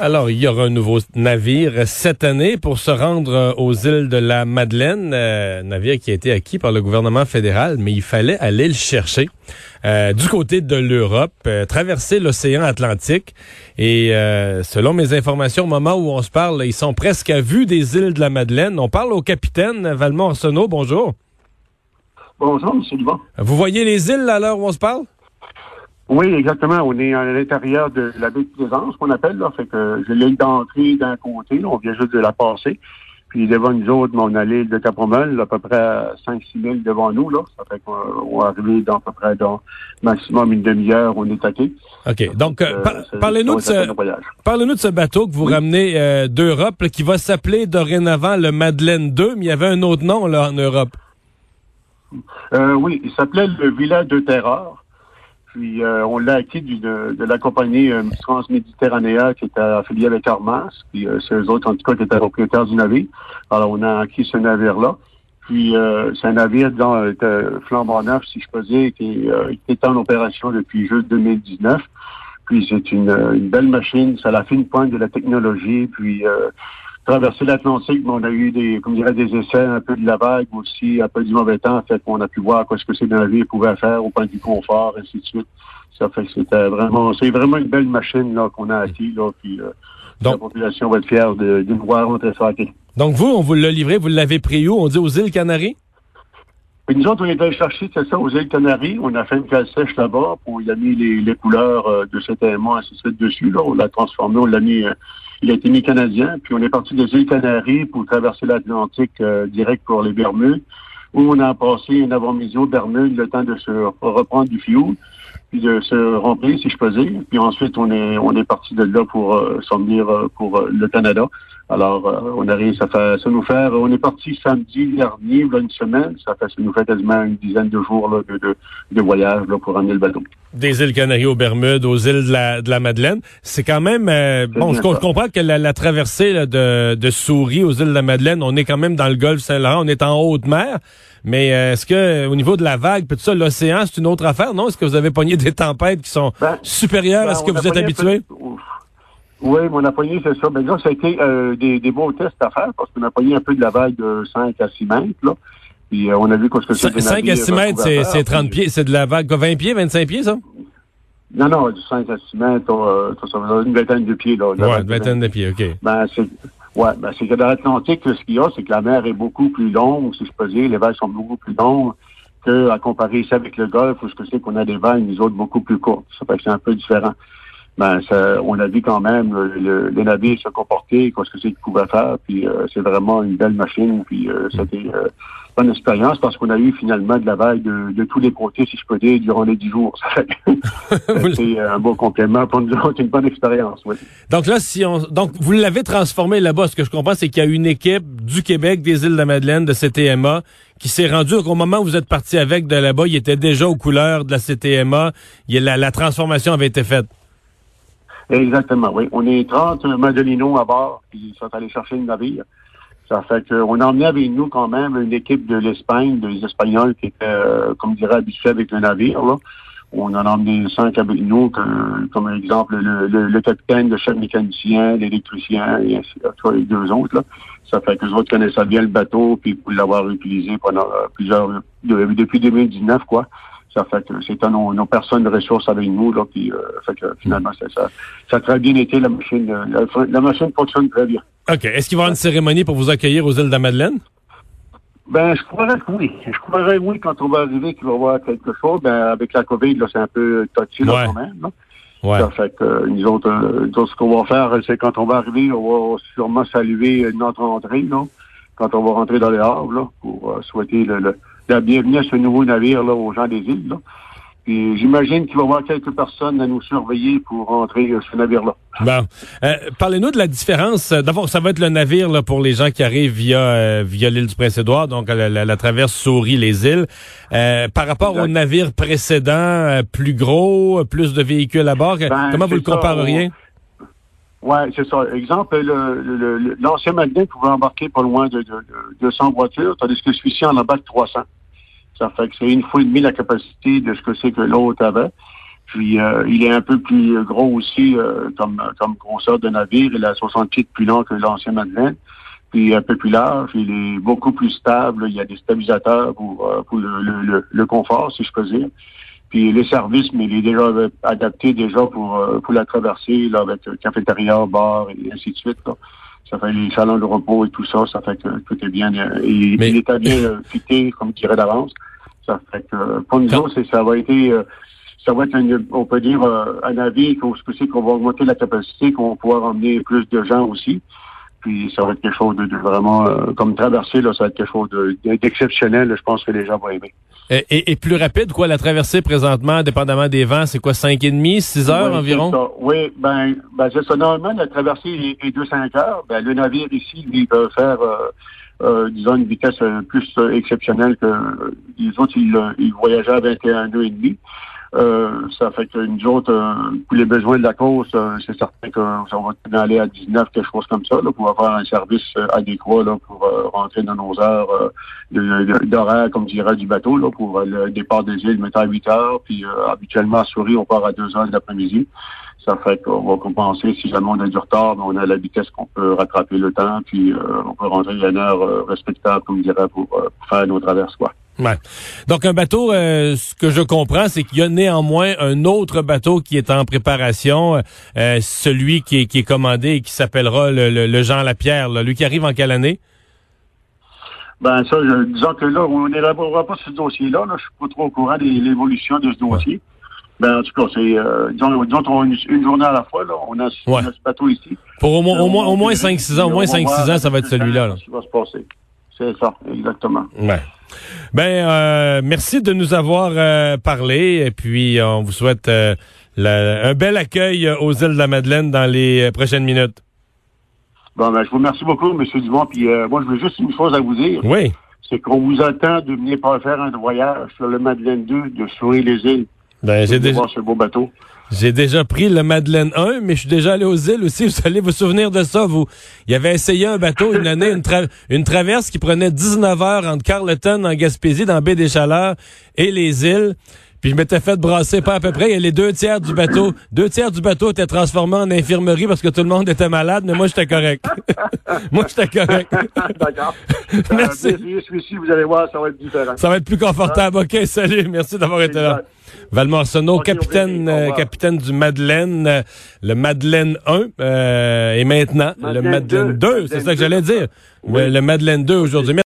Alors, il y aura un nouveau navire cette année pour se rendre euh, aux îles de la Madeleine, euh, navire qui a été acquis par le gouvernement fédéral, mais il fallait aller le chercher euh, du côté de l'Europe, euh, traverser l'océan Atlantique. Et selon mes informations, au moment où on se parle, ils sont presque à vue des îles de la Madeleine. On parle au capitaine Valmont Arsenault. Bonjour. Bonjour, M. Dubon. Vous voyez les îles à l'heure où on se parle? Oui, exactement. On est à l'intérieur de la baie de Plaisance, qu'on appelle. Là. Fait que j'ai l'île d'entrée d'un comté. on vient juste de la passer. Puis devant nous autres, on a l'île de Capromel, à peu près 5-6 000 devant nous. Là. Ça fait qu'on va arriver dans à peu près dans maximum une demi-heure, on est attaqué. OK. Donc, euh, parlez-nous de ce parlez-nous de ce bateau que vous ramenez euh, d'Europe qui va s'appeler dorénavant le Madeleine 2, mais il y avait un autre nom là en Europe. Euh, oui, il s'appelait le Village de Terreur. Puis euh, on l'a acquis de, la compagnie euh, qui était affiliée avec Armas. Puis euh, c'est eux autres, en tout cas, qui étaient propriétaires du navire. Alors on a acquis ce navire-là. Puis euh, c'est un navire dans flambant neuf, si je peux dire, qui, est en opération depuis juste 2019. Puis c'est une, une, belle machine, c'est la fine pointe de la technologie. Puis traverser l'Atlantique, on a eu des, comme dirait, des essais, un peu de la vague aussi, un peu du mauvais temps, fait qu'on a pu voir quoi ce que ces navires pouvaient faire au point du confort, ainsi de suite. Ça fait que c'était vraiment, c'est vraiment une belle machine là qu'on a acquis là, puis euh, la population va être fière de, de voir rentrer ça. Donc vous, on vous l'a livré, vous l'avez pris où? On dit aux îles Canaries? Puis nous autres, on est allé chercher, c'est ça, aux îles Canaries. On a fait une cale sèche là-bas, puis on a mis les, les couleurs euh, de cet aimant ainsi de suite dessus. Là. On l'a transformé, on l'a mis, euh, il a été mis canadien. Puis on est parti des îles Canaries pour traverser l'Atlantique euh, direct pour les Bermudes, où on a passé un avant-midi aux Bermudes, le temps de se reprendre du fioul, puis de se remplir, si je peux dire. Puis ensuite, on est on est parti de là pour s'en venir pour le Canada. Alors, euh, on arrive, ça fait, ça nous fait, on est parti samedi dernier, là, une semaine, ça fait, ça nous fait quasiment une dizaine de jours là, de, de, de, voyage là, pour amener le bateau. Des îles Canaries aux Bermudes, aux îles de la, de la Madeleine, c'est quand même, euh, bon, je comprends que la, la traversée là, de, de Souris aux îles de la Madeleine, on est quand même dans le golfe Saint-Laurent, on est en haute mer, mais euh, est-ce que au niveau de la vague, tout ça, l'océan, c'est une autre affaire, non? Est-ce que vous avez pogné des tempêtes qui sont ben, supérieures à ben, ce que vous êtes habitué? Oui, mon appoigné, c'est ça. Ben, ça a été euh, des, des beaux tests à faire parce qu'on a pogné un peu de la vague de 5 à 6 mètres. Là. Puis euh, on a vu quoi ce que c'est. 5 à 6 mètres, c'est 30 pieds. C'est de la vague, 20 pieds, 25 pieds, ça? Non, non, du 5 à 6 mètres, euh, ça une vingtaine de pieds. Là, ouais, une vingtaine de pieds, OK. Ben, c'est... Ouais, ben c'est que dans l'Atlantique, ce qu'il y a, c'est que la mer est beaucoup plus longue, si je peux dire, les vagues sont beaucoup plus longues que à comparer ça avec le Golfe, où ce que c'est qu'on a des vagues, nous autres, beaucoup plus courtes. Ça fait que c'est un peu différent ben ça, on a vu quand même le, le, navire se comporter, ce que c'est qu'il pouvait faire, puis euh, c'est vraiment une belle machine, puis euh, c'était euh, une expérience parce qu'on a eu finalement de la vague de, de, tous les côtés, si je peux dire, durant les dix jours. c'est un beau complément pour nous autres, une bonne expérience, oui. Donc là, si on donc vous l'avez transformé là-bas, ce que je comprends, c'est qu'il y a une équipe du Québec, des îles de la Madeleine, de CTMA, qui s'est rendue au moment où vous êtes parti avec de là-bas, il était déjà aux couleurs de la CTMA, il, la, la transformation avait été faite. Exactement, oui. On est 30 Madelinos à bord, puis ils sont allés chercher le navire. Ça fait qu'on a emmené avec nous quand même une équipe de l'Espagne, des Espagnols qui étaient, euh, comme dirait, habitués avec le navire. Là. On en a emmené cinq avec nous, comme, exemple le, le, capitaine, le chef mécanicien, l'électricien et ainsi les deux autres. Là. Ça fait que les autres connaissaient bien le bateau, puis pour l'avoir utilisé pendant euh, plusieurs depuis 2019, quoi. Ça fait que c'est nos, nos personnes de ressources avec nous, là, puis euh, fait que finalement, ça, ça a très bien été, la machine. Euh, la, machine fonctionne très bien. OK. Est-ce qu'il va y avoir une cérémonie pour vous accueillir aux îles de la Madeleine? Ben, je croirais que oui. Je croirais oui quand on va arriver qu'il va y avoir quelque chose. Ben, avec la COVID, là, c'est un peu touchy, là, quand même. Là. Ouais. Ça fait que nous autres, euh, ce qu'on va faire, c'est quand on va arriver, on va sûrement saluer notre entrée, là, quand on va rentrer dans les havres, là, pour souhaiter le la bienvenue à ce nouveau navire là, aux gens des îles. Là. j'imagine qu'il va y avoir quelques personnes à nous surveiller pour rentrer euh, ce navire-là. Bon. Euh, parlez-nous de la différence. D'abord, ça va être le navire là, pour les gens qui arrivent via euh, via l'île du Prince-Édouard, donc la, la, traverse Souris-les-Îles. par rapport au navire précédent, plus gros, plus de véhicules à bord, ben, comment vous le compareriez? Oui, c'est ça. Exemple, l'ancien le, pouvait embarquer pas loin de, de, 200 voitures, tandis que celui-ci en embarque 300. Ça fait que c'est une fois et demie la capacité de ce que c'est que l'autre avait. Puis il est un peu plus gros aussi comme, comme grosseur de navire. Il a 60 pieds plus long que l'ancien Madeleine. Puis un peu plus large. Il est beaucoup plus stable. Il y a des stabilisateurs pour, pour le, le, le, confort, si je peux dire. Puis le service, mais il est déjà adapté déjà pour, pour la traversée, là, avec cafétéria, bar et ainsi de suite. Là ça fait les salons de repos et tout ça, ça fait que tout est bien, euh, il, il est bien euh, fité, comme je dirais d'avance. Ça fait que pour nous autres, ça va être euh, ça va être un, on peut dire un avis qu'on qu'on va augmenter la capacité, qu'on va pouvoir emmener plus de gens aussi. Puis ça va être quelque chose de, vraiment, comme traversée, là, ça va être quelque chose d'exceptionnel. je pense que les gens vont aimer. Et, et, plus rapide, quoi, la traversée présentement, dépendamment des vents, c'est quoi, 5,5, 6 heures environ? Oui, ben, ben c'est ça. Normalement, la traversée est, de 5 heures. Ben, le navire ici, lui, peut faire, euh, euh, disons, une vitesse euh, plus exceptionnelle que les autres, ils, ils voyageaient à 21 et demi. Euh, ça fait que nous autres, euh, pour les besoins de la course, euh, c'est certain qu'on va aller à 19, quelque chose comme ça, là, pour avoir un service adéquat là, pour rentrer dans nos heures d'horaire, comme dirait du bateau, là, pour le départ des îles, mettre à 8 heures, puis habituellement à Souris, on part à 2 heures l'après-midi. Ça fait qu'on va compenser si jamais on a du retard, mais on a la vitesse qu'on peut rattraper le temps, puis on peut rentrer à une heure respectable, comme dirait, pour, pour faire nos traverses, quoi. Ouais. Donc un bateau, euh, ce que je comprends, c'est qu'il y a néanmoins un autre bateau qui est en préparation, euh, celui qui est, qui est commandé et qui s'appellera le, le, Jean Lapierre. Là. Lui qui arrive en quelle année? Ben ça, je, disons que là, on n'élaborera pas ce dossier-là. Là. Je suis pas trop au courant de l'évolution de ce dossier. Ben, en tout cas, c'est euh, disons, disons on une, journée à la fois. Là. On, a, on a ce bateau ici. Pour au moins, au moins, au moins 5-6 ans, au moins 5-6 ans, ça va être celui-là. Là. Ce qui va se passer. C'est ça, exactement. Ouais. Ben, euh, merci de nous avoir euh, parlé et puis on vous souhaite euh, un bel accueil aux îles de la Madeleine dans les prochaines minutes. Bon, ben, je vous remercie beaucoup, M. Dumont. Puis moi, je veux juste une chose à vous dire. Oui. C'est qu'on vous attend de venir faire un voyage sur le Madeleine 2 de Souris les îles. Ben, j'ai déjà... voir ce beau bateau. J'ai déjà pris le Madeleine 1, mais je suis déjà allé aux îles aussi. Vous allez vous souvenir de ça, vous. Il avait essayé un bateau une année, une, traverse qui prenait 19 heures entre Carleton en Gaspésie, dans Baie des Chaleurs, et les îles. Puis je m'étais fait brasser pas à peu près. Et les deux tiers du bateau, deux tiers du bateau étaient transformés en infirmerie parce que tout le monde était malade, mais moi j'étais correct. moi j'étais correct. D'accord. Merci. Euh, celui-ci, vous allez voir, ça va être différent. Ça va être plus confortable. OK, salut. Merci d'avoir été là. Valmont Arsenault, capitaine, euh, capitaine du Madeleine, euh, le Madeleine 1, euh, et maintenant le Madeleine 2, c'est ça que j'allais dire. Le, le Madeleine 2 aujourd'hui.